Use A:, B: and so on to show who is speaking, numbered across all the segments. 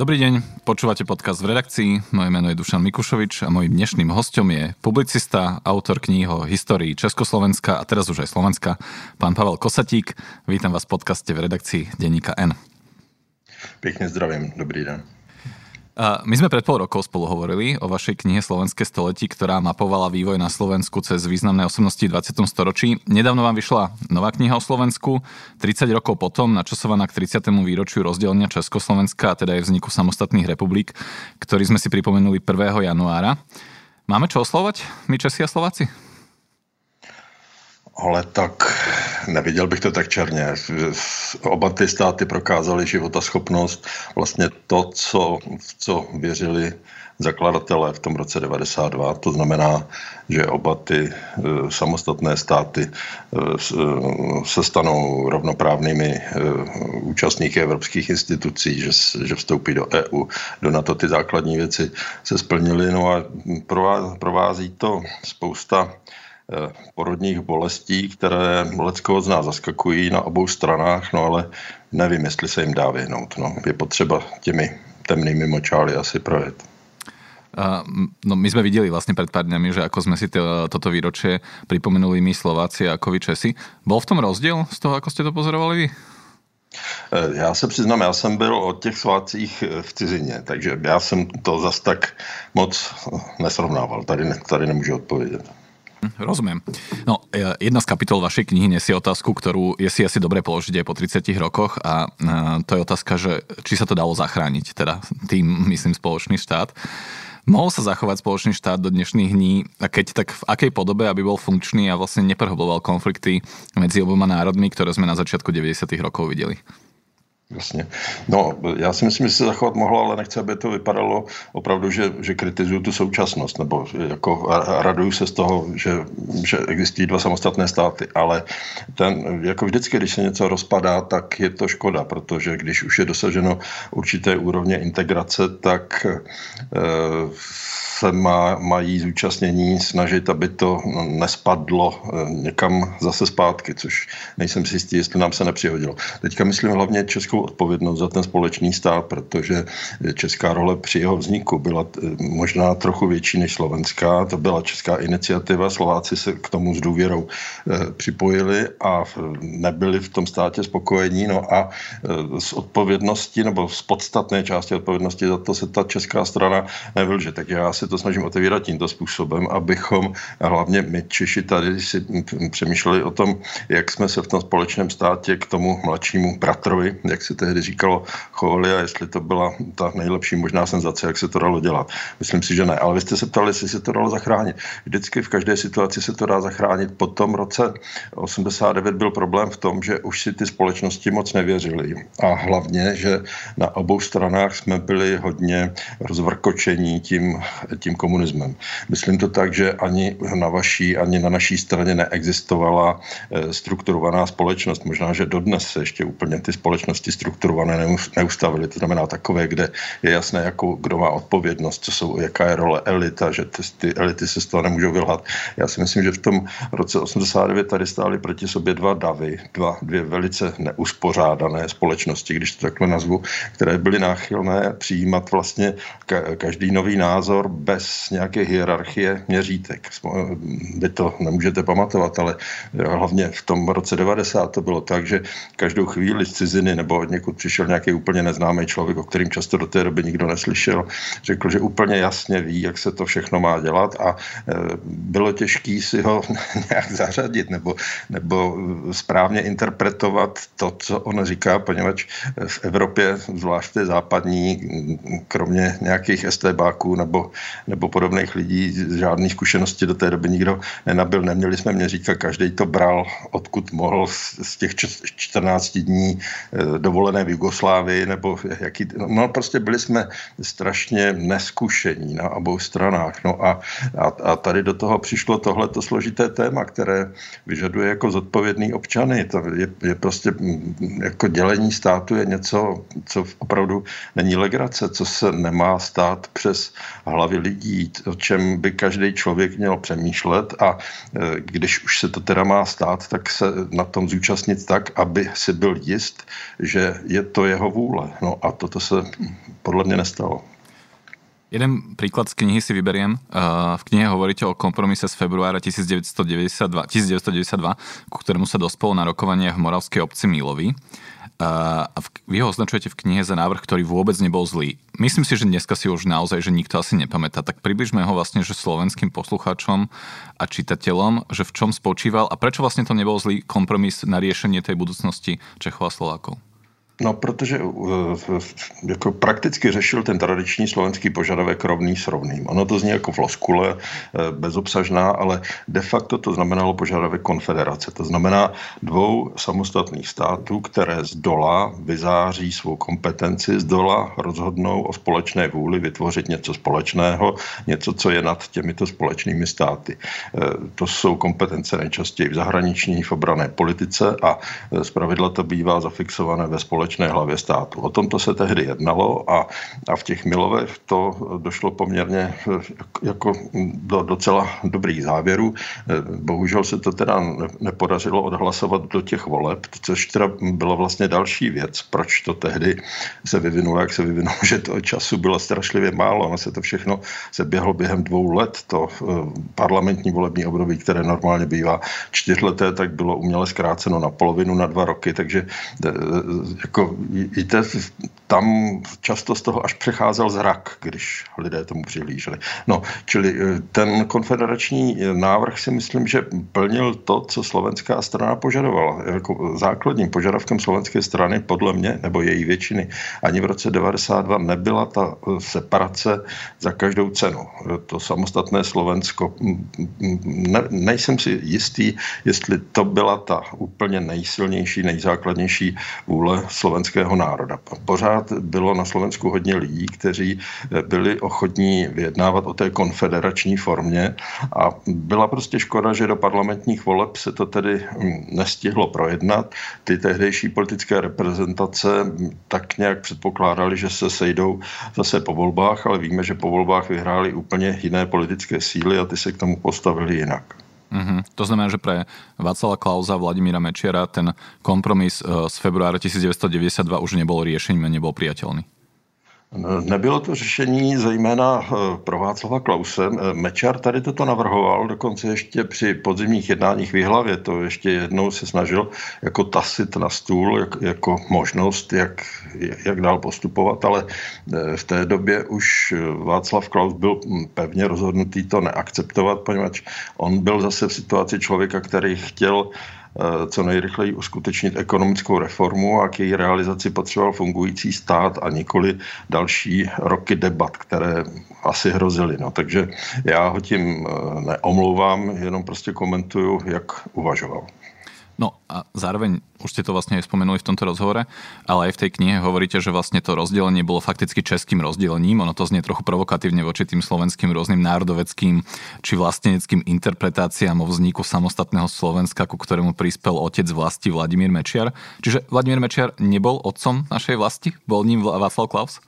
A: Dobrý deň, počúvate podcast v redakcii. Moje meno je Dušan Mikušovič a mojím dnešným hostom je publicista, autor kníh o histórii Československa a teraz už aj Slovenska, pán Pavel Kosatík. Vítam vás v podcaste v redakcii Denníka N.
B: Pěkně zdravím, dobrý den.
A: My sme pred pol rokov spolu hovorili o vašej knihe Slovenské století, ktorá mapovala vývoj na Slovensku cez významné osobnosti v 20. storočí. Nedávno vám vyšla nová kniha o Slovensku, 30 rokov potom, načasovaná k 30. výročiu rozdelenia Československa a teda aj vzniku samostatných republik, ktorý sme si pripomenuli 1. januára. Máme čo oslovať, my Česi a Slováci?
B: Ale tak neviděl bych to tak černě. Oba ty státy prokázaly životaschopnost. Vlastně to, co, co věřili zakladatelé v tom roce 92. To znamená, že oba ty e, samostatné státy e, se stanou rovnoprávnými e, účastníky evropských institucí, že, že vstoupí do EU, do NATO ty základní věci se splnily. No a provází to spousta porodních bolestí, které Leckoho z nás zaskakují na obou stranách, no ale nevím, jestli se jim dá vyhnout. No. Je potřeba těmi temnými močály asi projet.
A: No my sme videli vlastne pred pár dňami, že ako sme si to, toto výročie pripomenuli my Slováci a ako vy Česi. Bol v tom rozdiel z toho, ako ste to pozorovali vy?
B: Eh, já se přiznám, já jsem byl o těch svácích eh, v cizině, takže já jsem to zas tak moc nesrovnával. Tady, tady nemůžu odpovědět.
A: Rozumiem. No, e, jedna z kapitol vašej knihy nesie otázku, ktorú je si asi dobre položiť aj po 30 rokoch a e, to je otázka, že či sa to dalo zachrániť, teda tým, myslím, spoločný štát. Mohol sa zachovať spoločný štát do dnešných dní a keď tak v akej podobe, aby bol funkčný a vlastne neprehlboval konflikty medzi oboma národmi, ktoré sme na začiatku 90. rokov videli?
B: Jasně. No, já si myslím, že se zachovat mohlo, ale nechci, aby to vypadalo opravdu, že, že kritizuju tu současnost, nebo jako raduju se z toho, že, že existují dva samostatné státy, ale ten, jako vždycky, když se něco rozpadá, tak je to škoda, protože když už je dosaženo určité úrovně integrace, tak e, se má, mají zúčastnění snažit, aby to nespadlo eh, někam zase zpátky, což nejsem si jistý, jestli nám se nepřihodilo. Teďka myslím hlavně českou odpovědnost za ten společný stát, protože česká role při jeho vzniku byla eh, možná trochu větší než slovenská. To byla česká iniciativa, Slováci se k tomu s důvěrou eh, připojili a nebyli v tom státě spokojení. No a z odpovědnosti nebo z podstatné části odpovědnosti za to se ta česká strana nevylže. Tak já si to snažím otevírat tímto způsobem, abychom hlavně my Češi tady si přemýšleli o tom, jak jsme se v tom společném státě k tomu mladšímu bratrovi, jak se tehdy říkalo, chovali a jestli to byla ta nejlepší možná senzace, jak se to dalo dělat. Myslím si, že ne. Ale vy jste se ptali, jestli se to dalo zachránit. Vždycky v každé situaci se to dá zachránit. Po tom roce 89 byl problém v tom, že už si ty společnosti moc nevěřili. A hlavně, že na obou stranách jsme byli hodně rozvrkočení tím, tím komunismem. Myslím to tak, že ani na vaší, ani na naší straně neexistovala eh, strukturovaná společnost. Možná, že dodnes se ještě úplně ty společnosti strukturované neustavily. To znamená takové, kde je jasné, jakou, kdo má odpovědnost, co jsou, jaká je role elita, že ty, ty elity se z toho nemůžou vylhat. Já si myslím, že v tom roce 89 tady stály proti sobě dva davy, dva, dvě velice neuspořádané společnosti, když to takhle nazvu, které byly náchylné přijímat vlastně každý nový názor bez nějaké hierarchie měřítek. Vy to nemůžete pamatovat, ale hlavně v tom roce 90 to bylo tak, že každou chvíli z ciziny nebo od někud přišel nějaký úplně neznámý člověk, o kterým často do té doby nikdo neslyšel, řekl, že úplně jasně ví, jak se to všechno má dělat a e, bylo těžké si ho nějak zařadit nebo, nebo správně interpretovat to, co on říká, poněvadž v Evropě, zvlášť té západní, kromě nějakých estébáků nebo nebo podobných lidí žádné zkušenosti do té doby nikdo nenabil. Neměli jsme měřítka, každý to bral, odkud mohl z těch 14 dní eh, dovolené v Jugoslávii, nebo jaký, no prostě byli jsme strašně neskušení na obou stranách. No a, a, a tady do toho přišlo tohleto složité téma, které vyžaduje jako zodpovědný občany. To je, je prostě mm, jako dělení státu je něco, co opravdu není legrace, co se nemá stát přes hlavy lidí, o čem by každý člověk měl přemýšlet a e, když už se to teda má stát, tak se na tom zúčastnit tak, aby si byl jist, že že je to jeho vůle. No a toto se podle mě nestalo.
A: Jeden príklad z knihy si vyberiem. V knihe hovoríte o kompromise z februára 1992, 1992 ku ktorému sa dospolo na rokovanie v moravskej obci Mílovi. A vy ho označujete v knihe za návrh, ktorý vôbec nebol zlý. Myslím si, že dneska si už naozaj, že nikto asi nepamätá. Tak približme ho vlastne, že slovenským poslucháčom a čitateľom, že v čom spočíval a prečo vlastne to nebol zlý kompromis na riešenie tej budúcnosti Čechov a Slovákov.
B: No, protože eh, jako prakticky řešil ten tradiční slovenský požadavek rovný s rovným. Ono to zní jako floskule, eh, bezobsažná, ale de facto to znamenalo požadavek konfederace. To znamená dvou samostatných států, které z dola vyzáří svou kompetenci, z dola rozhodnou o společné vůli vytvořit něco společného, něco, co je nad těmito společnými státy. Eh, to jsou kompetence nejčastěji v zahraniční, v obrané politice a zpravidla to bývá zafixované ve společné společné hlavě státu. O tomto se tehdy jednalo a, a v těch Milovech to došlo poměrně jako do docela dobrých závěrů. Bohužel se to teda nepodařilo odhlasovat do těch voleb, což teda byla vlastně další věc, proč to tehdy se vyvinulo, jak se vyvinulo, že to času bylo strašlivě málo. Ono se to všechno se běhlo během dvou let. To eh, parlamentní volební období, které normálně bývá čtyřleté, tak bylo uměle zkráceno na polovinu, na dva roky, takže eh, jako jako víte, tam často z toho až přecházel zrak, když lidé tomu přihlíželi. No, čili eh, ten konfederační návrh si myslím, že plnil to, co slovenská strana požadovala. Jako základním požadavkem slovenské strany, podle mě, nebo její většiny, ani v roce 92 nebyla ta eh, separace za každou cenu. To samostatné Slovensko, ne, nejsem si jistý, jestli to byla ta úplně nejsilnější, nejzákladnější vůle slovenského národa. Pořád bylo na Slovensku hodně lidí, kteří eh, byli ochotní vyjednávat o té konfederační formě a byla prostě škoda, že do parlamentních voleb se to tedy hm, nestihlo projednat. Ty tehdejší politické reprezentace hm, tak nějak předpokládali, že se sejdou zase po volbách, ale víme, že po volbách vyhráli úplně jiné politické síly a ty se k tomu postavili jinak.
A: Mm-hmm. To znamená, že pre Václava Klauza a Vladimíra Mečiara ten kompromis eh, z februára 1992 už nebol riešením a nebol priateľný.
B: Nebylo to řešení zejména eh, pro Václava Klause. Eh, Mečar tady toto navrhoval, dokonce ještě při podzimních jednáních v Jihlavě to ještě jednou se snažil jako tasit na stůl, jak, jako možnost, jak, jak dál postupovat, ale eh, v té době už Václav Klaus byl hm, pevně rozhodnutý to neakceptovat, poněvadž on byl zase v situaci člověka, který chtěl co nejrychleji uskutečnit ekonomickou reformu a k její realizaci potřeboval fungující stát a nikoli další roky debat, které asi hrozily. No, takže já ho tím eh, neomlouvám, jenom prostě komentuju, jak uvažoval.
A: A zároveň, už ste to vlastne aj spomenuli v tomto rozhovore, ale aj v tej knihe hovoríte, že vlastne to rozdelenie bolo fakticky českým rozdelením. Ono to znie trochu provokatívne voči tým slovenským rôznym národoveckým či vlasteneckým interpretáciám o vzniku samostatného Slovenska, ku ktorému prispel otec vlasti Vladimír Mečiar. Čiže Vladimír Mečiar nebol otcom našej vlasti? Bol ním Václav Klaus?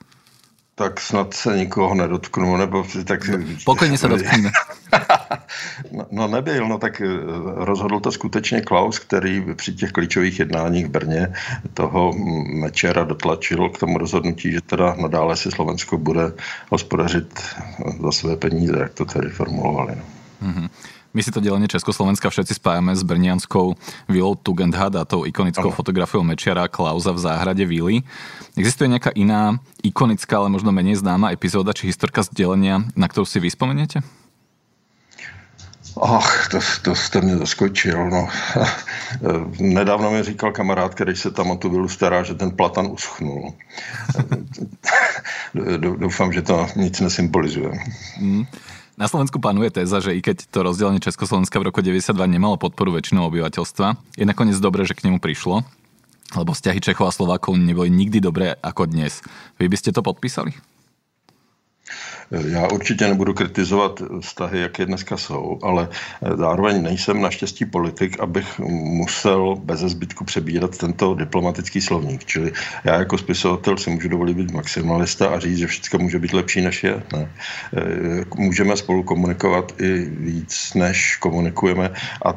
B: Tak snad se nikoho nedotknu, nebo tak...
A: Pokojně se dotkneme.
B: no, no nebyl, no tak eh, rozhodl to skutečně Klaus, který při těch klíčových jednáních v Brně toho Mečera dotlačil k tomu rozhodnutí, že teda nadále si Slovensko bude hospodařit za své peníze, jak to tedy formulovali. No. Mm-hmm.
A: My si to delenie Československa všetci spájame s brnianskou vilou Tugendhad a tou ikonickou ano. fotografiou Mečiara Klauza v záhrade vily. Existuje nejaká iná ikonická, ale možno menej známa epizóda či historka z delenia, na ktorú si vyspomeniete?
B: Ach, to, to jste mě zaskočil. No. Nedávno mi říkal kamarád, který se tam o tu vilu stará, že ten platan uschnul. Doufám, že to nic nesymbolizuje. Mm.
A: Na Slovensku panuje téza, že i keď to rozdelenie Československa v roku 92 nemalo podporu väčšinou obyvateľstva, je nakoniec dobré, že k nemu prišlo, lebo vzťahy Čechov a Slovákov neboli nikdy dobré ako dnes. Vy by ste to podpísali?
B: Já určitě nebudu kritizovat vztahy, jak je dneska jsou, ale zároveň nejsem naštěstí politik, abych musel bez zbytku přebírat tento diplomatický slovník. Čili já jako spisovatel si můžu dovolit být maximalista a říct, že všechno může být lepší, než je. Ne. Můžeme spolu komunikovat i víc, než komunikujeme. A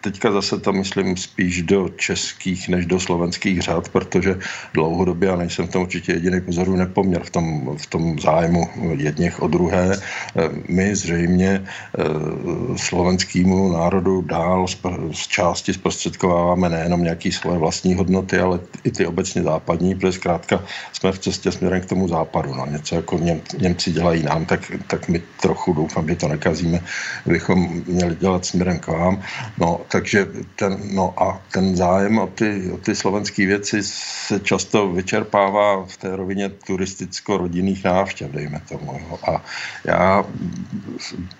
B: teďka zase tam myslím spíš do českých, než do slovenských řád, protože dlouhodobě, a nejsem v tom určitě jediný pozoru nepoměr v tom, v tom zájmu jedněch o druhé. Eh, my zřejmě eh, slovenskému národu dál z části zprostředkováváme nejenom nějaké svoje vlastní hodnoty, ale i ty obecně západní, protože zkrátka jsme v cestě směrem k tomu západu. No, něco jako Něm, Němci dělají nám, tak, tak my trochu doufám, že to nekazíme, bychom měli dělat směrem k vám. No, takže ten, no a ten zájem o ty, o ty slovenské věci se často vyčerpává v té rovině turisticko-rodinných návštěv, dejme tomu. A já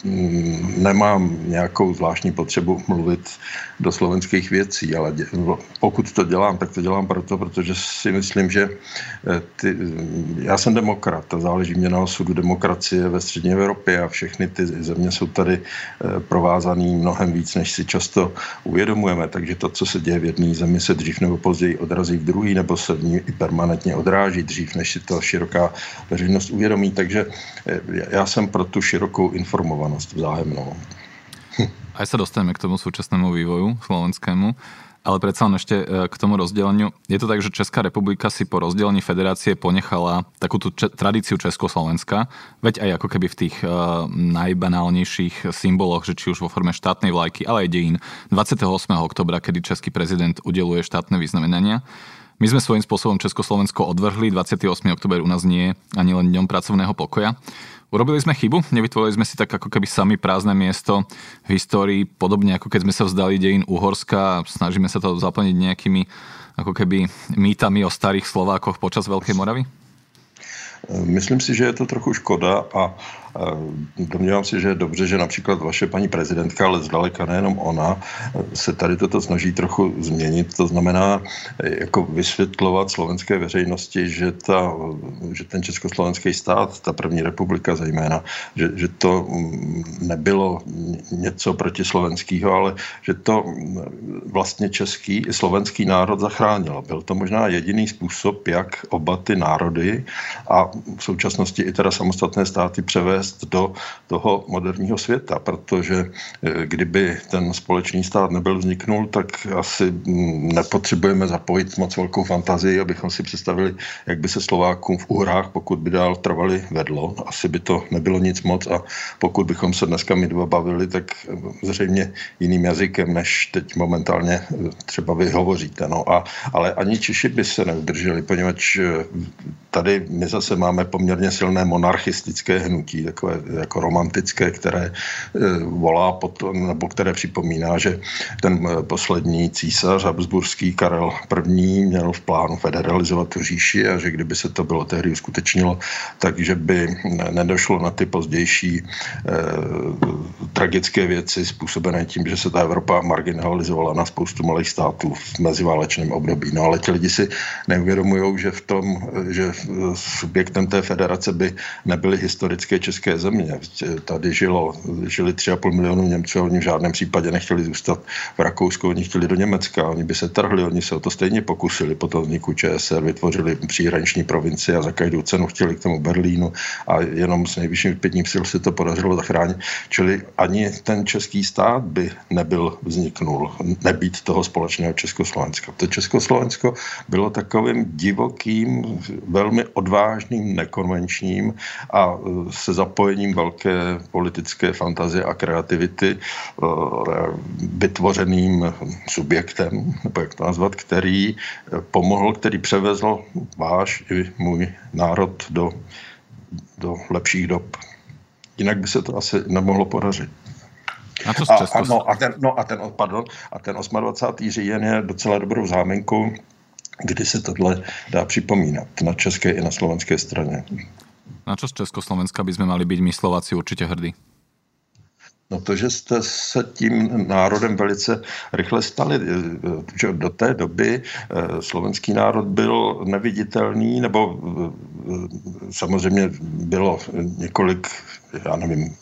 B: mm, nemám nějakou zvláštní potřebu mluvit do slovenských věcí, ale pokud to dělám, tak to dělám proto, protože si myslím, že eh, ty, já jsem demokrat a záleží mě na osudu demokracie ve střední Evropě a všechny ty země jsou tady eh, provázaný mnohem víc, než si často uvědomujeme. Takže to, co se děje v jedné zemi, se dřív nebo později odrazí v druhý, nebo se v ní i permanentně odráží dřív, než si to široká veřejnost uvědomí. Takže já jsem pro tu širokou informovanost vzájemnou.
A: Aj sa dostaneme k tomu súčasnému vývoju slovenskému, ale predsa len ešte e, k tomu rozdeleniu. Je to tak, že Česká republika si po rozdelení federácie ponechala takú tú če- tradíciu Československa, veď aj ako keby v tých uh, najbanálnejších symboloch, že či už vo forme štátnej vlajky, ale aj dejín 28. oktobra, kedy český prezident udeluje štátne vyznamenania. My sme svojím spôsobom Československo odvrhli, 28. oktober u nás nie je ani len dňom pracovného pokoja. Urobili sme chybu? Nevytvorili sme si tak ako keby sami prázdne miesto v histórii, podobne ako keď sme sa vzdali dejín Uhorska a snažíme sa to zaplniť nejakými ako keby mýtami o starých Slovákoch počas Veľkej Moravy?
B: Myslím si, že je to trochu škoda a Domnívám se, že je dobře, že například vaše paní prezidentka, ale zdaleka nejenom ona, se tady toto snaží trochu změnit. To znamená jako vysvětlovat slovenské veřejnosti, že, ta, že ten československý stát, ta první republika zejména, že, že to nebylo něco proti slovenského, ale že to vlastně český i slovenský národ zachránilo. Byl to možná jediný způsob, jak oba ty národy a v současnosti i teda samostatné státy převést přenést do toho moderního světa, protože eh, kdyby ten společný stát nebyl vzniknul, tak asi mm, nepotřebujeme zapojit moc velkou fantazii, abychom si představili, jak by se Slovákům v úhrách, pokud by dál trvali, vedlo. Asi by to nebylo nic moc a pokud bychom se dneska my dva bavili, tak eh, zřejmě jiným jazykem, než teď momentálně eh, třeba vy hovoříte. No a, ale ani Češi by se neudrželi, poněvadž tady my zase máme poměrně silné monarchistické hnutí, takové jako romantické, které e, volá potom, nebo které připomíná, že ten e, poslední císař Habsburský Karel I. měl v plánu federalizovat tu říši a že kdyby se to bylo tehdy uskutečnilo, takže by nedošlo na ty pozdější eh, tragické věci způsobené tím, že se ta Evropa marginalizovala na spoustu malých států v meziválečném období. No ale ti lidi si neuvědomují, že v tom, že subjektem té federace by nebyly historické české země. Tady žilo, žili 3,5 milionu Němců a oni v žádném případě nechtěli zůstat v Rakousku, oni chtěli do Německa, oni by se trhli, oni se o to stejně pokusili po tom vzniku ČSR, vytvořili příhraniční provincie a za každou cenu chtěli k tomu Berlínu a jenom s nejvyšším pětním sil se to podařilo zachránit. Čili ani ten český stát by nebyl vzniknul, nebýt toho společného Československa. To Československo bylo takovým divokým, velmi odvážným, nekonvenčním a se zapojením velké politické fantazie a kreativity eh, vytvořeným subjektem, nebo jak to nazvat, který pomohl, který převezl váš i můj národ do, do lepších dob. Jinak by se to asi nemohlo podařit.
A: A,
B: a, a, no, a, ten, no, a, ten, pardon, a ten 28. říjen je docela dobrou záminkou, kdy se tohle dá připomínat na české i na slovenské straně.
A: Na čo z Československa by sme mali byť my Slováci určite hrdí?
B: No to, že jste se tím národem velice rychle stali. Že do té doby eh, slovenský národ byl neviditelný nebo samozřejmě bylo několik já nevím,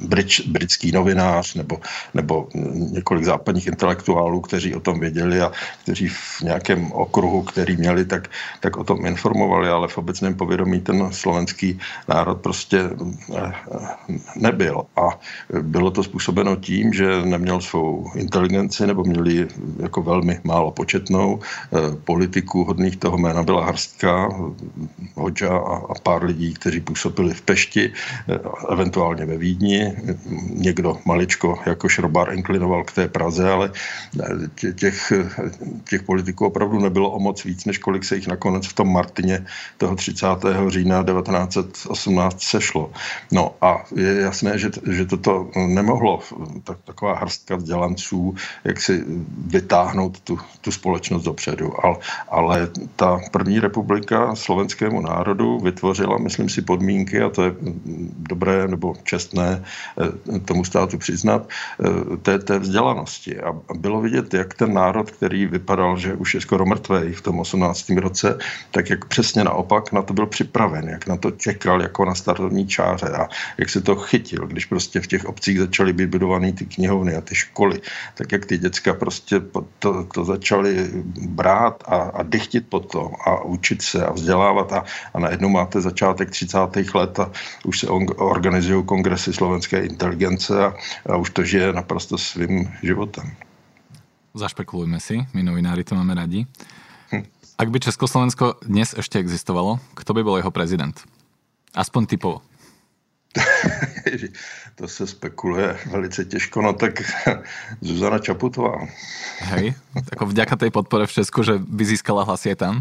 B: brit, britský novinář nebo, nebo několik západních intelektuálů, kteří o tom věděli a kteří v nějakém okruhu, který měli, tak, tak o tom informovali, ale v obecném povědomí ten slovenský národ prostě eh, nebyl. A bylo to způsobeno tím, že neměl svou inteligenci nebo měli jako velmi málo početnou eh, politiku hodných toho jména byla hrstka, Hodža a pár lidí, kteří působili v Pešti, eh, eventuálně ve Vídni. Někdo maličko jako šrobár inklinoval k té Praze, ale těch, těch politiků opravdu nebylo o moc víc, než kolik se jich nakonec v tom Martině toho 30. října 1918 sešlo. No a je jasné, že, že toto nemohlo tak, taková hrstka vzdělanců, jak si vytáhnout tu, tu společnost dopředu. Ale, ale ta první republika slovenskému národu vytvořila, myslím si, podmínky, a to je dobré nebo čestné eh, tomu státu přiznat, eh, té, té vzdělanosti. A bylo vidět, jak ten národ, který vypadal, že už je skoro mrtvý v tom 18. roce, tak jak přesně naopak na to byl připraven, jak na to čekal jako na startovní čáře a jak se to chytil, když prostě v těch obcích začaly být budované ty knihovny a ty školy, tak jak ty děcka prostě to, to začaly brát a, a dychtit potom a učit se a vzdělávat a, a najednou máte začátek 30. let a už se on, organizují kongresy slovenské inteligence a, a už to žije naprosto svým životem.
A: Zašpekulujme si, my novinári to máme radi. Hm. Ak by Československo dnes ešte existovalo, kto by bol jeho prezident? Aspoň typovo.
B: to se spekuluje velice těžko, no tak Zuzana Čaputová.
A: Hej, jako vďaka tej podpore v Česku, že by získala hlasy aj tam?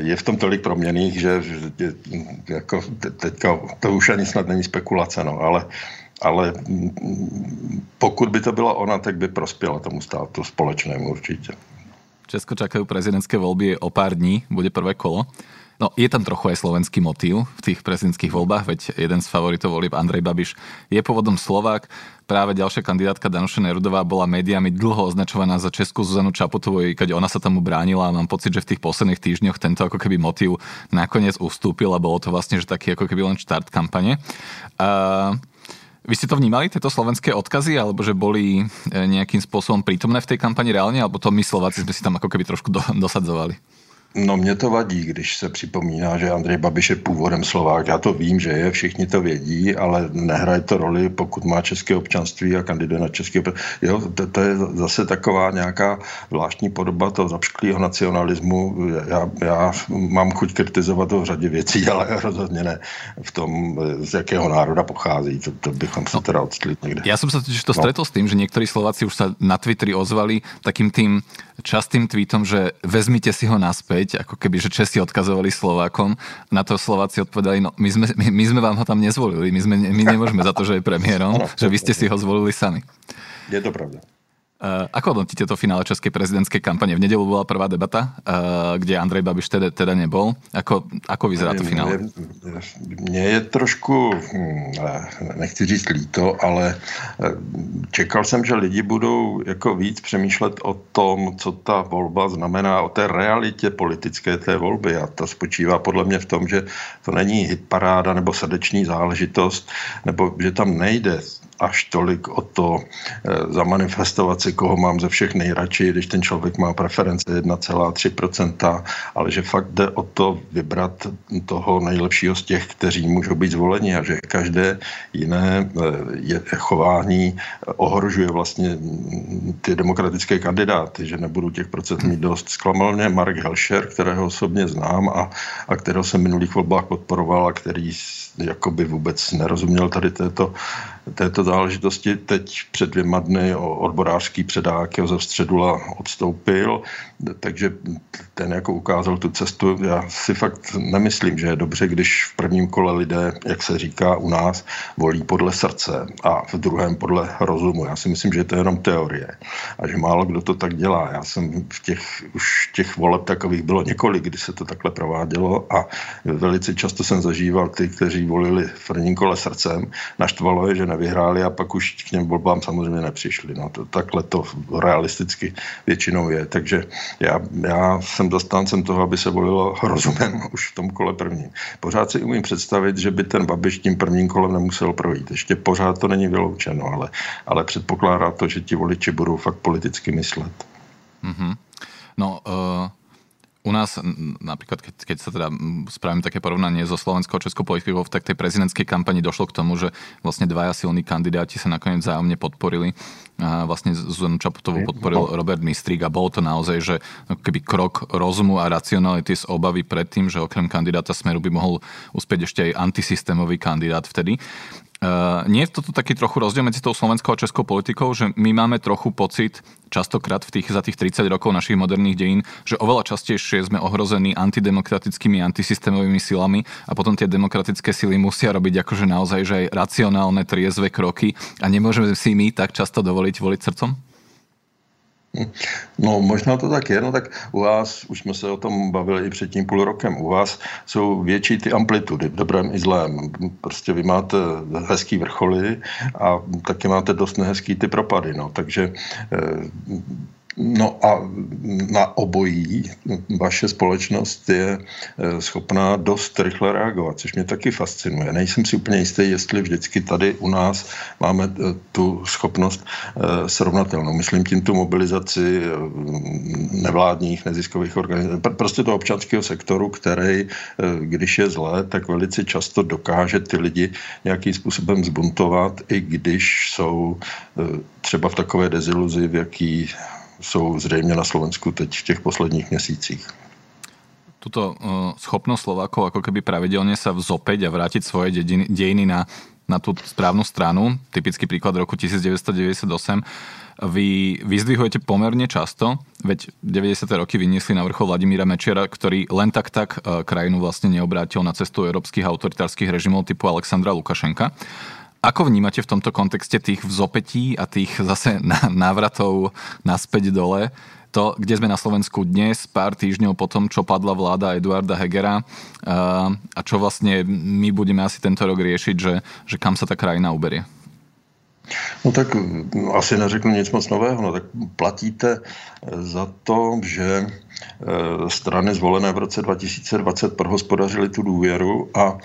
B: Je v tom tolik proměných, že, jako teďka to už ani snad není spekulace, no, ale, ale pokud by to byla ona, tak by prospěla tomu státu společnému určitě.
A: Česko čakajú prezidentské voľby o pár dní, bude prvé kolo. No, je tam trochu aj slovenský motív v tých prezidentských voľbách, veď jeden z favoritov volieb Andrej Babiš je pôvodom Slovák. Práve ďalšia kandidátka Danuša Nerudová bola médiami dlho označovaná za Česku Zuzanu Čaputovú, keď ona sa tomu bránila a mám pocit, že v tých posledných týždňoch tento ako keby motív nakoniec ustúpil a bolo to vlastne že taký ako keby len štart kampane. Uh, vy ste to vnímali, tieto slovenské odkazy, alebo že boli e, nejakým spôsobom prítomné v tej kampani reálne, alebo to my Slováci sme si tam ako keby trošku do, dosadzovali?
B: No mě to vadí, když se připomíná, že Andrej Babiš je původem Slovák. Já to vím, že je, všichni to vědí, ale nehraje to roli, pokud má české občanství a kandiduje na české občanství. Jo, to, to je zase taková nějaká zvláštní podoba toho zapšklého nacionalismu. Já, já mám chuť kritizovat to v řadě věcí, ale rozhodně ne v tom, z jakého národa pochází. To, to bychom se no, teda odstli někde.
A: Já jsem se totiž to stretol no. s tím, že někteří Slováci už se na Twitteri ozvali takým tým častým tweetom, že vezmite si ho naspäť, ako keby, že Česi odkazovali Slovákom. Na to Slováci odpovedali, no my sme, my, my sme vám ho tam nezvolili, my, sme, my nemôžeme za to, že je premiérom, že vy ste si ho zvolili sami.
B: Je to pravda.
A: Uh, ako hodnotíte to finále českej prezidentskej kampane? V nedelu bola prvá debata, uh, kde Andrej Babiš teda, teda nebol. Ako, ako vyzerá to finále?
B: Mně je trošku, hm, nechci říct líto, ale eh, čekal jsem, že lidi budou jako víc přemýšlet o tom, co ta volba znamená, o té realitě politické té volby. A ta spočívá podle mě v tom, že to není hitparáda nebo srdeční záležitost, nebo že tam nejde až tolik o to zamanifestovat si, koho mám ze všech nejradši, když ten člověk má preference 1,3%, ale že fakt jde o to vybrat toho nejlepšího z těch, kteří můžou být zvoleni a že každé jiné eh, je, chování ohrožuje vlastně ty demokratické kandidáty, že nebudu těch procent mít dost. Zklamal mě Mark Helscher, kterého osobně znám a, a kterého jsem v minulých volbách podporoval a který jakoby vůbec nerozuměl tady této, této záležitosti. Teď před dvěma dny odborářský předák Josef Středula odstoupil, takže ten jako ukázal tu cestu. Já si fakt nemyslím, že je dobře, když v prvním kole lidé, jak se říká u nás, volí podle srdce a v druhém podle rozumu. Já si myslím, že to je jenom teorie a že málo kdo to tak dělá. Já jsem v těch, už těch voleb takových bylo několik, kdy se to takhle provádělo a velice často jsem zažíval ty, kteří volili v prvním kole srdcem. Naštvalo je, že nevyhráli a pak už k něm volbám samozřejmě nepřišli. No, to, takhle to realisticky většinou je. Takže já, já jsem zastáncem toho, aby se volilo rozumem už v tom kole prvním. Pořád si umím představit, že by ten Babiš tím prvním kolem nemusel projít. Ještě pořád to není vyloučeno, ale, ale předpokládá to, že ti voliči budou fakt politicky myslet.
A: Mm-hmm. No, uh u nás napríklad, keď, keď sa teda spravím také porovnanie so slovenskou českou politikou, tak tej prezidentskej kampani došlo k tomu, že vlastne dvaja silní kandidáti sa nakoniec zájomne podporili. A vlastne Zuzanu Čaputovú podporil no. Robert Mistrík a bolo to naozaj, že keby krok rozumu a racionality z obavy pred tým, že okrem kandidáta Smeru by mohol uspieť ešte aj antisystémový kandidát vtedy. Uh, nie je toto taký trochu rozdiel medzi tou slovenskou a českou politikou, že my máme trochu pocit, častokrát v tých, za tých 30 rokov našich moderných dejín, že oveľa častejšie sme ohrození antidemokratickými, antisystémovými silami a potom tie demokratické sily musia robiť akože naozaj že aj racionálne, triezve kroky a nemôžeme si my tak často dovoliť voliť srdcom?
B: No možná to tak je, no tak u vás, už jsme se o tom bavili i před tím půl rokem, u vás jsou větší ty amplitudy, dobrém i zlém. Prostě vy máte hezký vrcholy a taky máte dost nehezký ty propady, no, takže eh, No a na obojí vaše společnost je eh, schopná dost rychle reagovat, což mě taky fascinuje. Nejsem si úplně jistý, jestli vždycky tady u nás máme eh, tu schopnost eh, srovnatelnou. Myslím tím tu mobilizaci nevládních, neziskových organizací, prostě toho občanského sektoru, který, když je zlé, tak velice často dokáže ty lidi nějakým způsobem zbuntovat, i když jsou třeba v takové deziluzi, v jaký jsou zřejmě na Slovensku teď v těch posledních měsících.
A: Tuto uh, schopnosť Slovákov ako keby pravidelne sa vzopäť a vrátiť svoje dejiny na, na tú správnu stranu, typický príklad roku 1998, vy vyzdvihujete pomerne často, veď 90. roky vyniesli na vrchol Vladimíra Mečiara, ktorý len tak tak uh, krajinu vlastne neobrátil na cestu európskych autoritárskych režimov typu Alexandra Lukašenka. Ako vnímate v tomto kontexte tých vzopetí a tých zase návratov naspäť dole? To, kde sme na Slovensku dnes, pár týždňov potom, čo padla vláda Eduarda Hegera a čo vlastne my budeme asi tento rok riešiť, že, že kam sa ta krajina uberie?
B: No tak no, asi neřeknu nic moc nového. No tak platíte za to, že strany zvolené v roce 2020 prohospodařili tu důvěru a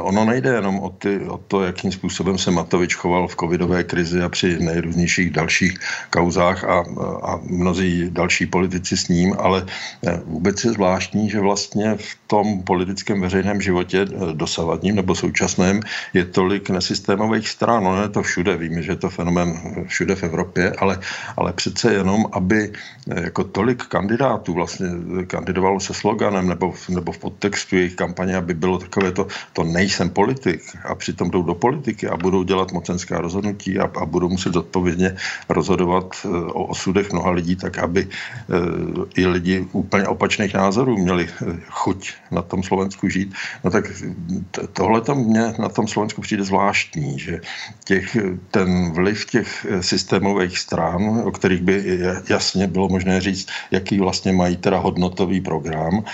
B: Ono nejde jenom o, ty, o to, jakým způsobem se Matovič choval v covidové krizi a při nejrůznějších dalších kauzách a, a mnozí další politici s ním, ale e, vůbec je zvláštní, že vlastně v tom politickém veřejném životě e, dosavadním nebo současném je tolik nesystémových stran. No je to všude, víme, že je to fenomén všude v Evropě, ale, ale přece jenom, aby e, jako tolik kandidátů vlastně kandidovalo se sloganem nebo, nebo v podtextu jejich kampaně, aby bylo takové to, to nejsem politik a přitom jdou do politiky a budou dělat mocenská rozhodnutí a, a budou muset zodpovědně rozhodovat eh, o osudech mnoha lidí, tak aby eh, i lidi úplně opačných názorů měli eh, chuť na tom Slovensku žít. No tak tohle to mě na tom Slovensku přijde zvláštní, že těch, ten vliv těch systémových stran, o kterých by jasně bylo možné říct, jaký vlastně mají teda hodnotový program,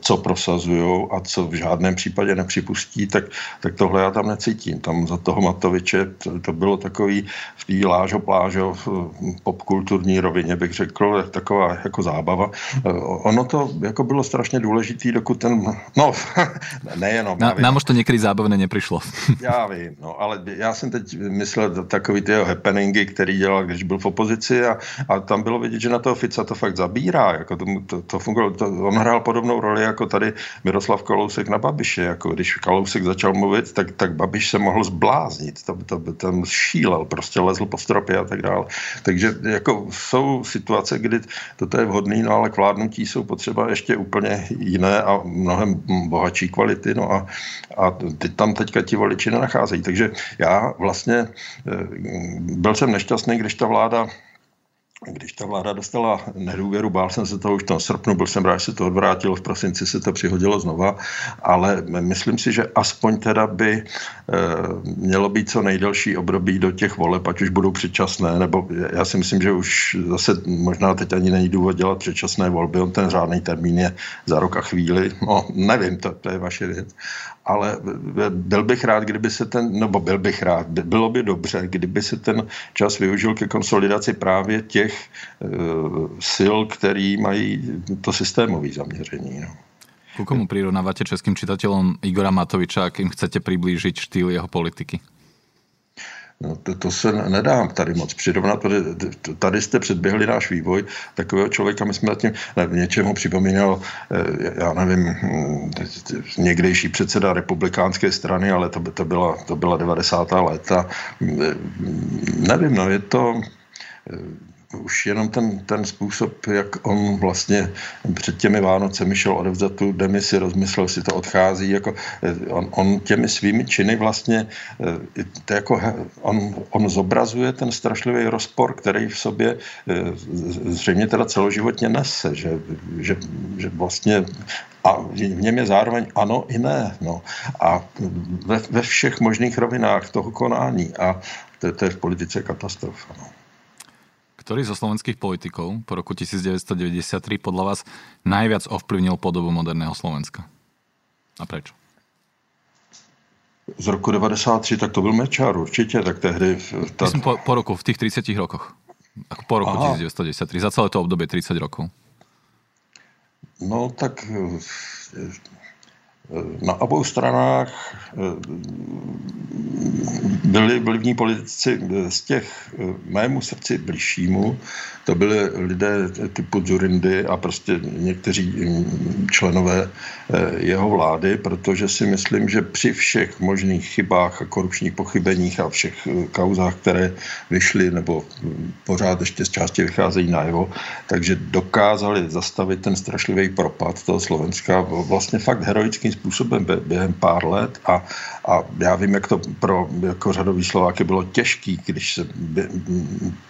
B: co prosazují a co v žádném případě nepřipustí, štěstí, tak, tak tohle já tam necítím. Tam za toho Matoviče to, to bylo takový v té lážo plážo popkulturní rovině, bych řekl, taková jako zábava. Ono to jako bylo strašně důležitý, dokud ten, no nejenom.
A: Na, nám už to někdy zábavně nepřišlo.
B: já vím, no, ale já jsem teď myslel takový ty jeho happeningy, který dělal, když byl v opozici a, a tam bylo vidět, že na toho Fica to fakt zabírá. Jako to, to, to fungovalo, to, on hrál podobnou roli jako tady Miroslav Kalousek na Babiše, jako když Kalousek začal mluvit, tak, tak Babiš se mohl zbláznit. To, to, ten šílel, prostě lezl po stropě a tak dále. Takže jako jsou situace, kdy toto je vhodné, no ale k vládnutí jsou potřeba ještě úplně jiné a mnohem bohatší kvality. No a, a ty tam teďka ti voliči nenacházejí. Takže já vlastně eh, byl jsem nešťastný, když ta vláda když ta vláda dostala nedůvěru, bál jsem se toho už v srpnu, byl jsem rád, že se to odvrátilo, v prosinci se to přihodilo znova, ale myslím si, že aspoň teda by e, mělo být co nejdelší období do těch voleb, ať už budou předčasné, nebo já si myslím, že už zase možná teď ani není důvod dělat předčasné volby, on ten řádný termín je za rok a chvíli, no nevím, to, to je vaše věc, ale byl bych rád, kdyby se ten, nebo byl bych rád, bylo by dobře, kdyby se ten čas využil ke konsolidaci právě těch uh, sil, který mají to systémové zaměření. No.
A: Ku komu českým čitateľom Igora Matoviča, ak im chcete priblížiť štýl jeho politiky?
B: No, to, to se nedá tady moc přirovnat, protože tady jste předběhli náš vývoj takového člověka, my jsme tím něčemu připomínal, eh, já nevím, hm, někdejší předseda republikánské strany, ale to, to, byla, to byla 90. léta. Hm, nevím, no je to už jenom ten, ten způsob, jak on vlastně před těmi Vánocemi šel odevzdat tu demisi, rozmyslel si to, odchází, jako eh, on, on těmi svými činy vlastně, eh, to jako, on, on zobrazuje ten strašlivý rozpor, který v sobě eh, zřejmě teda celoživotně nese, že, že, že vlastně a v něm je zároveň ano i ne. No. A ve, ve všech možných rovinách toho konání. A to, to je v politice katastrofa. No.
A: Ktorý zo slovenských politikov po roku 1993 podľa vás najviac ovplyvnil podobu moderného Slovenska? A prečo?
B: Z roku 93, tak to byl Mečár určitě, tak tehdy...
A: Ta... Myslím po, po roku, v těch 30 rokoch. Ako po roku Aha. 1993, za celé to obdobie 30 rokov.
B: No tak na obou stranách eh, byli vlivní politici z těch eh, mému srdci blížšímu, to byli lidé typu Zurindy a prostě někteří mm, členové eh, jeho vlády, protože si myslím, že při všech možných chybách a korupčních pochybeních a všech kauzách, které vyšly nebo mm, pořád ještě z části vycházejí najevo, takže dokázali zastavit ten strašlivý propad toho Slovenska vlastně fakt heroickým způsobem během pár let a, a já vím, jak to pro jako řadový Slováky bylo těžký, když se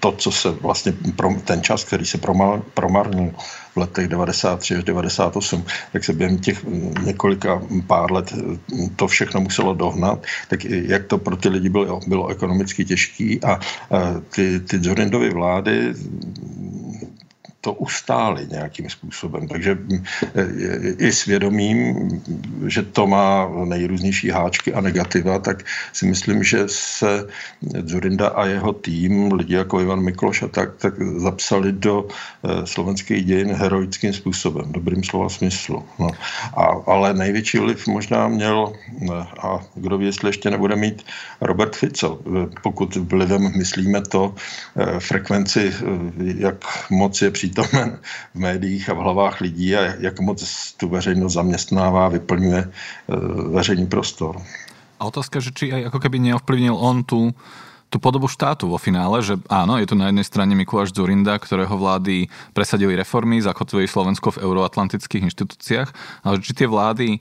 B: to, co se vlastně ten čas, který se promarnil v letech 93 až 98, tak se během těch několika pár let to všechno muselo dohnat, tak jak to pro ty lidi bylo, bylo ekonomicky těžký a ty, ty Zorindovy vlády to ustáli nějakým způsobem. Takže e, i svědomím, že to má nejrůznější háčky a negativa, tak si myslím, že se Zurinda a jeho tým, lidi jako Ivan Mikloš a tak, tak zapsali do e, slovenských dějin heroickým způsobem, dobrým slova smyslu. No. A, ale největší vliv možná měl, e, a kdo ví, jestli ještě nebude mít Robert Fico, pokud vlivem myslíme to frekvenci, jak moc je přítomný přítomen v médiích a v hlavách lidí a jak moc tu veřejnost zaměstnává, vyplňuje eh, veřejný prostor.
A: A otázka, že či aj ako keby neovplyvnil on tu tú podobu štátu vo finále, že áno, je tu na jednej strane Mikuláš Zurinda, ktorého vlády presadili reformy, zakotvili Slovensko v euroatlantických inštitúciách, ale či tie vlády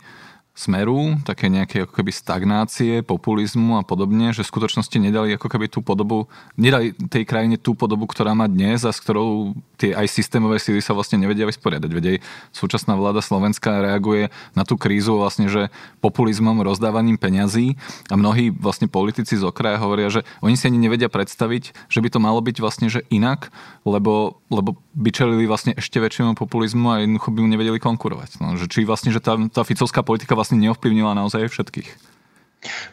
A: smeru, také nejaké ako keby stagnácie, populizmu a podobne, že v skutočnosti nedali ako keby tú podobu, nedali tej krajine tú podobu, ktorá má dnes a s ktorou tie aj systémové síly sa vlastne nevedia vysporiadať. Veď súčasná vláda Slovenska reaguje na tú krízu vlastne, že populizmom, rozdávaním peňazí a mnohí vlastne politici z okraja hovoria, že oni si ani nevedia predstaviť, že by to malo byť vlastne, že inak, lebo, lebo by čelili vlastne ešte väčšiemu populizmu a jednoducho by mu nevedeli konkurovať. No, že či vlastne, že tá, tá ficovská politika vlastne vlastně neovplyvnila naozaj všetkých.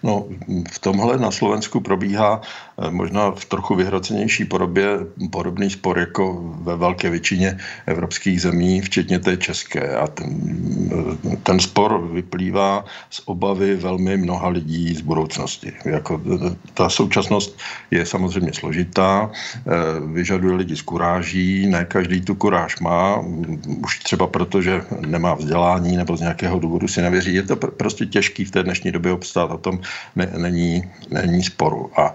B: No, v tomhle na Slovensku probíhá eh, možná v trochu vyhrocenější podobě podobný spor jako ve velké většině evropských zemí, včetně té české. A ten, eh, ten spor vyplývá z obavy velmi mnoha lidí z budoucnosti. Jako, eh, ta současnost je samozřejmě složitá, vyžaduje lidi z kuráží, ne každý tu kuráž má, už třeba proto, že nemá vzdělání nebo z nějakého důvodu si nevěří. Je to prostě těžký v té dnešní době obstát o tom ne, není, není sporu. A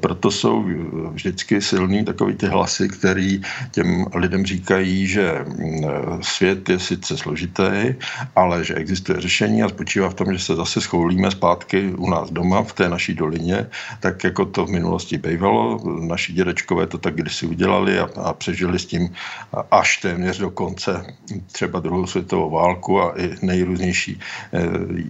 B: proto jsou vždycky silný takový ty hlasy, který těm lidem říkají, že svět je sice složitý, ale že existuje řešení a spočívá v tom, že se zase schoulíme zpátky u nás doma v té naší dolině, tak jako to v minulosti bývalo. Naši dědečkové to tak kdysi udělali a, a přežili s tím až téměř do konce třeba druhou světovou válku a i nejrůznější e,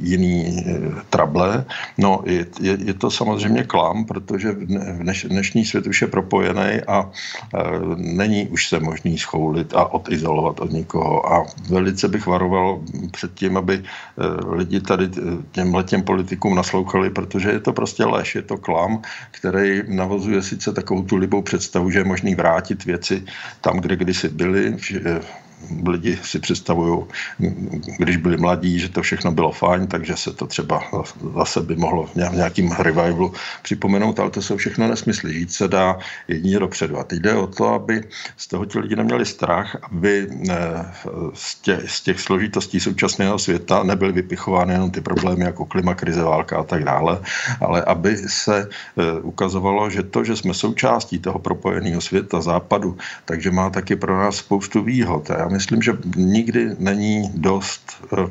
B: jiný e, trable. No, je, je, je to samozřejmě klam, protože dneš, dnešní svět už je propojený a e, není už se možný schoulit a odizolovat od nikoho. A velice bych varoval před tím, aby e, lidi tady těm letěm politikům naslouchali, protože je to prostě lež, je to klam, který navozuje sice takovou tu libou představu, že je možný vrátit věci tam, kde kdysi byly, lidi si představují, když byli mladí, že to všechno bylo fajn, takže se to třeba zase by mohlo v nějakým revivalu připomenout, ale to jsou všechno nesmysly. Žít se dá jedině dopředu. A teď jde o to, aby z toho ti lidi neměli strach, aby eh, z těch, z těch složitostí současného světa nebyly vypichovány jenom ty problémy jako klima, krize, válka a tak dále, ale aby se eh, ukazovalo, že to, že jsme součástí toho propojeného světa západu, takže má taky pro nás spoustu výhod. Já myslím, že nikdy není dost eh,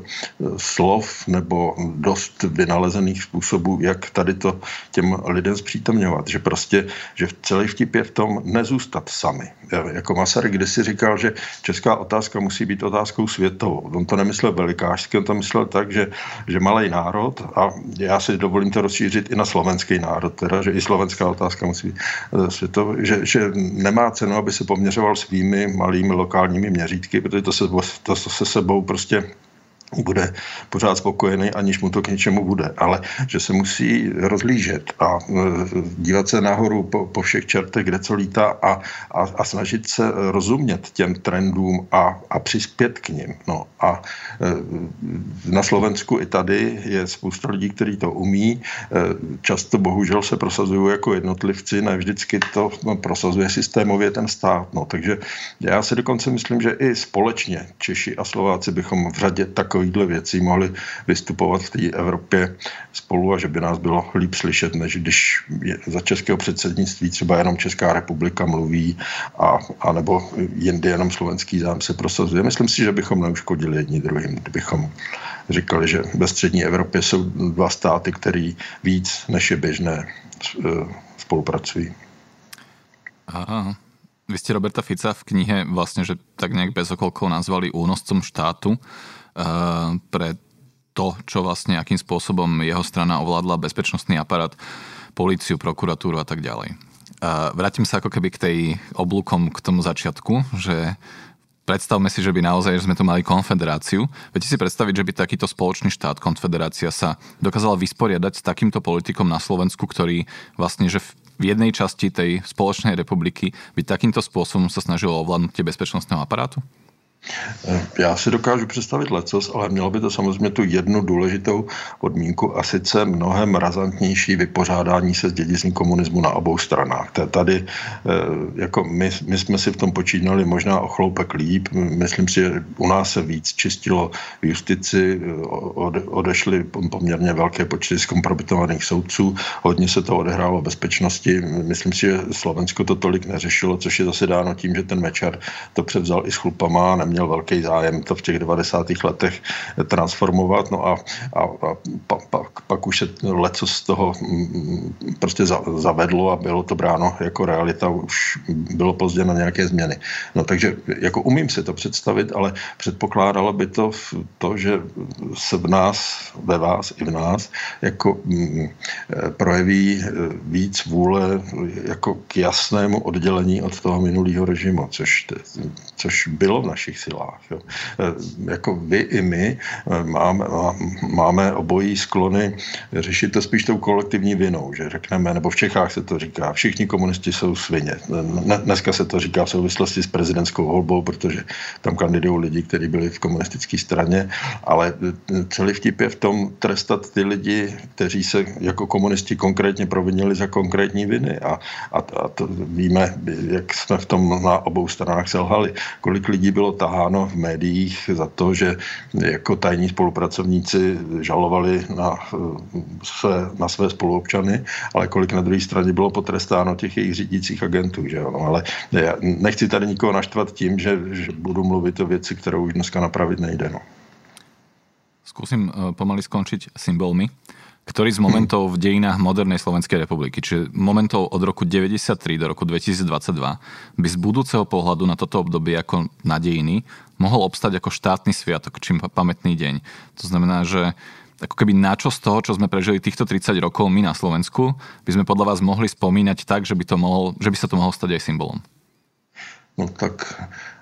B: slov nebo dost vynalezených způsobů, jak tady to těm lidem zpřítomňovat. Že prostě, že celý vtip je v tom nezůstat sami. Jako Masaryk kdysi říkal, že česká otázka musí být otázkou světovou. On to nemyslel velikářsky, on to myslel tak, že, že malý národ, a já si dovolím to rozšířit i na slovenský národ, teda, že i slovenská otázka musí být eh, světovou, že, že nemá cenu, aby se poměřoval svými malými lokálními měřítky, vždycky, protože to se, to se sebou prostě bude pořád spokojený, aniž mu to k něčemu bude. Ale že se musí rozlížet a e, dívat se nahoru po, po všech čertech, kde co lítá a, a, a snažit se rozumět těm trendům a, a přispět k ním. No a e, na Slovensku i tady je spousta lidí, kteří to umí. E, často bohužel se prosazují jako jednotlivci, ne vždycky to prosazuje systémově ten stát. No, takže já si dokonce myslím, že i společně Češi a Slováci bychom v řadě tak takovýchhle věcí mohli vystupovat v té Evropě spolu a že by nás bylo líp slyšet, než když je za českého předsednictví třeba jenom Česká republika mluví a, a nebo jindy jenom slovenský zám se prosazuje. Myslím si, že bychom neuškodili jedni druhým, kdybychom říkali, že ve střední Evropě jsou dva státy, které víc než je běžné spolupracují.
A: Aha. Vy ste Roberta Fica v knihe vlastne, že tak nejak bez okolkov nazvali únoscom štátu. Eh, pre to, čo vlastne, akým spôsobom jeho strana ovládla bezpečnostný aparát, políciu, prokuratúru a tak ďalej. Eh, vrátim sa ako keby k tej oblúkom k tomu začiatku, že predstavme si, že by naozaj že sme tu mali konfederáciu. Viete si predstaviť, že by takýto spoločný štát, konfederácia sa dokázala vysporiadať s takýmto politikom na Slovensku, ktorý vlastne, že v jednej časti tej spoločnej republiky by takýmto spôsobom sa snažilo ovládnutie bezpečnostného aparátu?
B: Eh, já si dokážu představit lecos, ale mělo by to samozřejmě tu jednu důležitou podmínku a sice mnohem razantnější vypořádání se s dědictvím komunismu na obou stranách. Tady eh, jako my, my jsme si v tom počínali možná o chloupek líp. Myslím si, že u nás se víc čistilo v justici, eh, odešly poměrně velké počty zkompromitovaných soudců, hodně se to odehrálo bezpečnosti. Myslím si, že Slovensko to tolik neřešilo, což je zase dáno tím, že ten Mečar to převzal i s chlupama, neměl velký zájem to v těch 90. letech transformovat. No a, a, a pa, pak, pak už se leco z toho mm, prostě zavedlo a bylo to bráno jako realita, už bylo pozdě na nějaké změny. No takže jako umím si to představit, ale předpokládalo by to to, že se v nás, ve vás i v nás, jako mm, projeví víc vůle jako k jasnému oddělení od toho minulého režimu, což, což bylo v našich silách. Jo. E, jako vy i my e, máme, máme obojí sklony řešit to spíš tou kolektivní vinou, že řekneme, nebo v Čechách se to říká, všichni komunisti jsou svině. Dneska se to říká v souvislosti s prezidentskou volbou, protože tam kandidují lidi, kteří byli v komunistické straně, ale celý vtip je v tom trestat ty lidi, kteří se jako komunisti konkrétně provinili za konkrétní viny a, a, a to víme, jak jsme v tom na obou stranách selhali. Kolik lidí bylo tam, taháno v médiích za to, že jako tajní spolupracovníci žalovali na své, na své spoluobčany, ale kolik na druhé straně bylo potrestáno těch jejich řídících agentů. Že jo? No, ale já nechci tady nikoho naštvat tím, že, že budu mluvit o věci, kterou už dneska napravit nejde. No.
A: Skúsim eh, pomaly skončiť symbolmi ktorý z momentov v dejinách modernej Slovenskej republiky, čiže momentov od roku 93 do roku 2022, by z budúceho pohľadu na toto obdobie ako na dejiny mohol obstať ako štátny sviatok, čím pamätný deň. To znamená, že ako keby na čo z toho, čo sme prežili týchto 30 rokov my na Slovensku, by sme podľa vás mohli spomínať tak, že by, to mohol, že by sa to mohlo stať aj symbolom?
B: No tak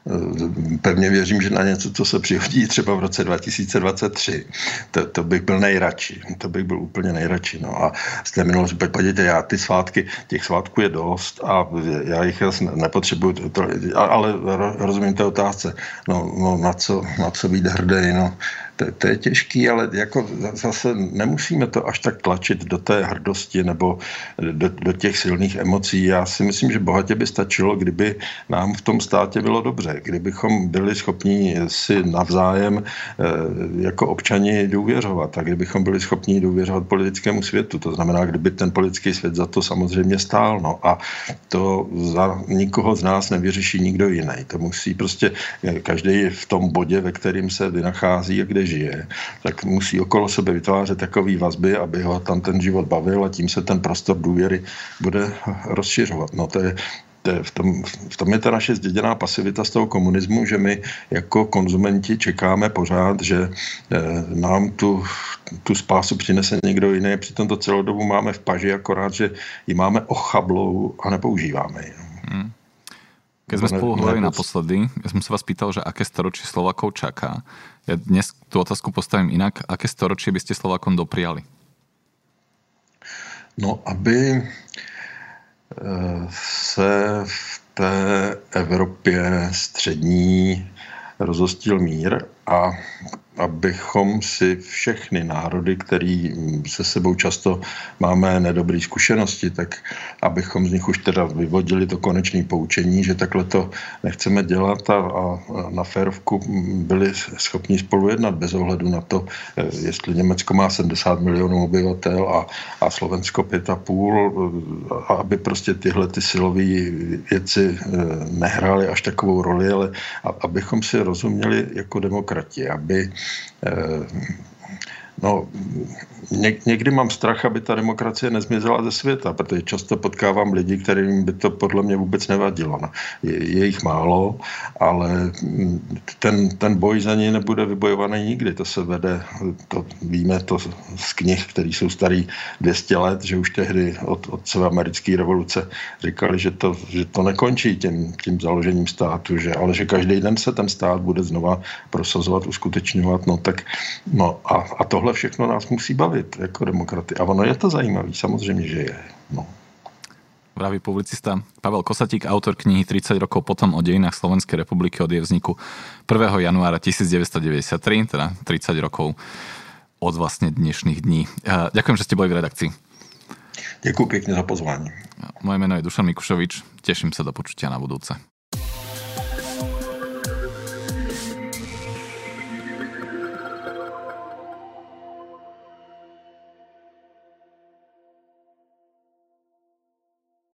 B: Eh, pevně věřím, že na něco, co se přihodí třeba v roce 2023, to, to bych byl nejradši. To bych byl úplně nejradši. No a z té minulosti, podívejte, já ty svátky, těch svátků je dost a já jich nepotřebuju, ale rozumím té otázce, no, no na, co, na co být hrdý, no to, to je těžký, ale jako zase nemusíme to až tak tlačit do té hrdosti nebo do, do těch silných emocí. Já si myslím, že bohatě by stačilo, kdyby nám v tom státě bylo dobře kdybychom byli schopni si navzájem eh, jako občani důvěřovat a kdybychom byli schopni důvěřovat politickému světu. To znamená, kdyby ten politický svět za to samozřejmě stál. No a to za nikoho z nás nevyřeší nikdo jiný. To musí prostě eh, každý v tom bodě, ve kterým se vynachází a kde žije, tak musí okolo sebe vytvářet takové vazby, aby ho tam ten život bavil a tím se ten prostor důvěry bude rozšiřovat. No to je v tom, v tom je ta naše zděděná pasivita z toho komunismu, že my jako konzumenti čekáme pořád, že eh, nám tu, tu spásu přinese někdo jiný. Přitom to celou dobu máme v paži, akorát, že ji máme ochablou a nepoužíváme ji. Hmm.
A: Keď sme spolu hovorili naposledy, ja som sa vás pýtal, že aké storočie Slovakov čaká. Ja dnes tú otázku postavím inak. Aké storočie by ste Slovakom dopriali?
B: No, aby se v té Evropě střední rozhostil mír a abychom si všechny národy, který se sebou často máme nedobré zkušenosti, tak abychom z nich už teda vyvodili to konečné poučení, že takhle to nechceme dělat a, a na férovku byli schopni spolu jednat bez ohledu na to, eh, jestli Německo má 70 milionů obyvatel a, a Slovensko 5,5, a aby prostě tyhle ty silové věci eh, nehrály až takovou roli, ale abychom si rozuměli jako demokrati, aby euh, no, někdy mám strach, aby ta demokracie nezmizela ze světa, protože často potkávám lidi, kterým by to podle mě vůbec nevadilo. No, je, je jich málo, ale ten, ten boj za ně nebude vybojovaný nikdy. To se vede, to víme to z knih, které jsou starý 200 let, že už tehdy od, od americké revoluce říkali, že to, že to nekončí tím, tím založením státu, že, ale že každý den se ten stát bude znova prosazovat, uskutečňovat. No, tak, no a, a tohle všechno nás musí bavit jako demokraty. A ono je to zajímavé, samozřejmě, že je. No.
A: Vraví publicista Pavel Kosatík, autor knihy 30 rokov potom o dejinách Slovenskej republiky od jej vzniku 1. januára 1993, teda 30 rokov od vlastne dnešných dní. Ďakujem, že ste boli v redakcii.
B: Ďakujem pekne za pozvanie.
A: Moje meno je Dušan Mikušovič, teším sa do počutia na budúce.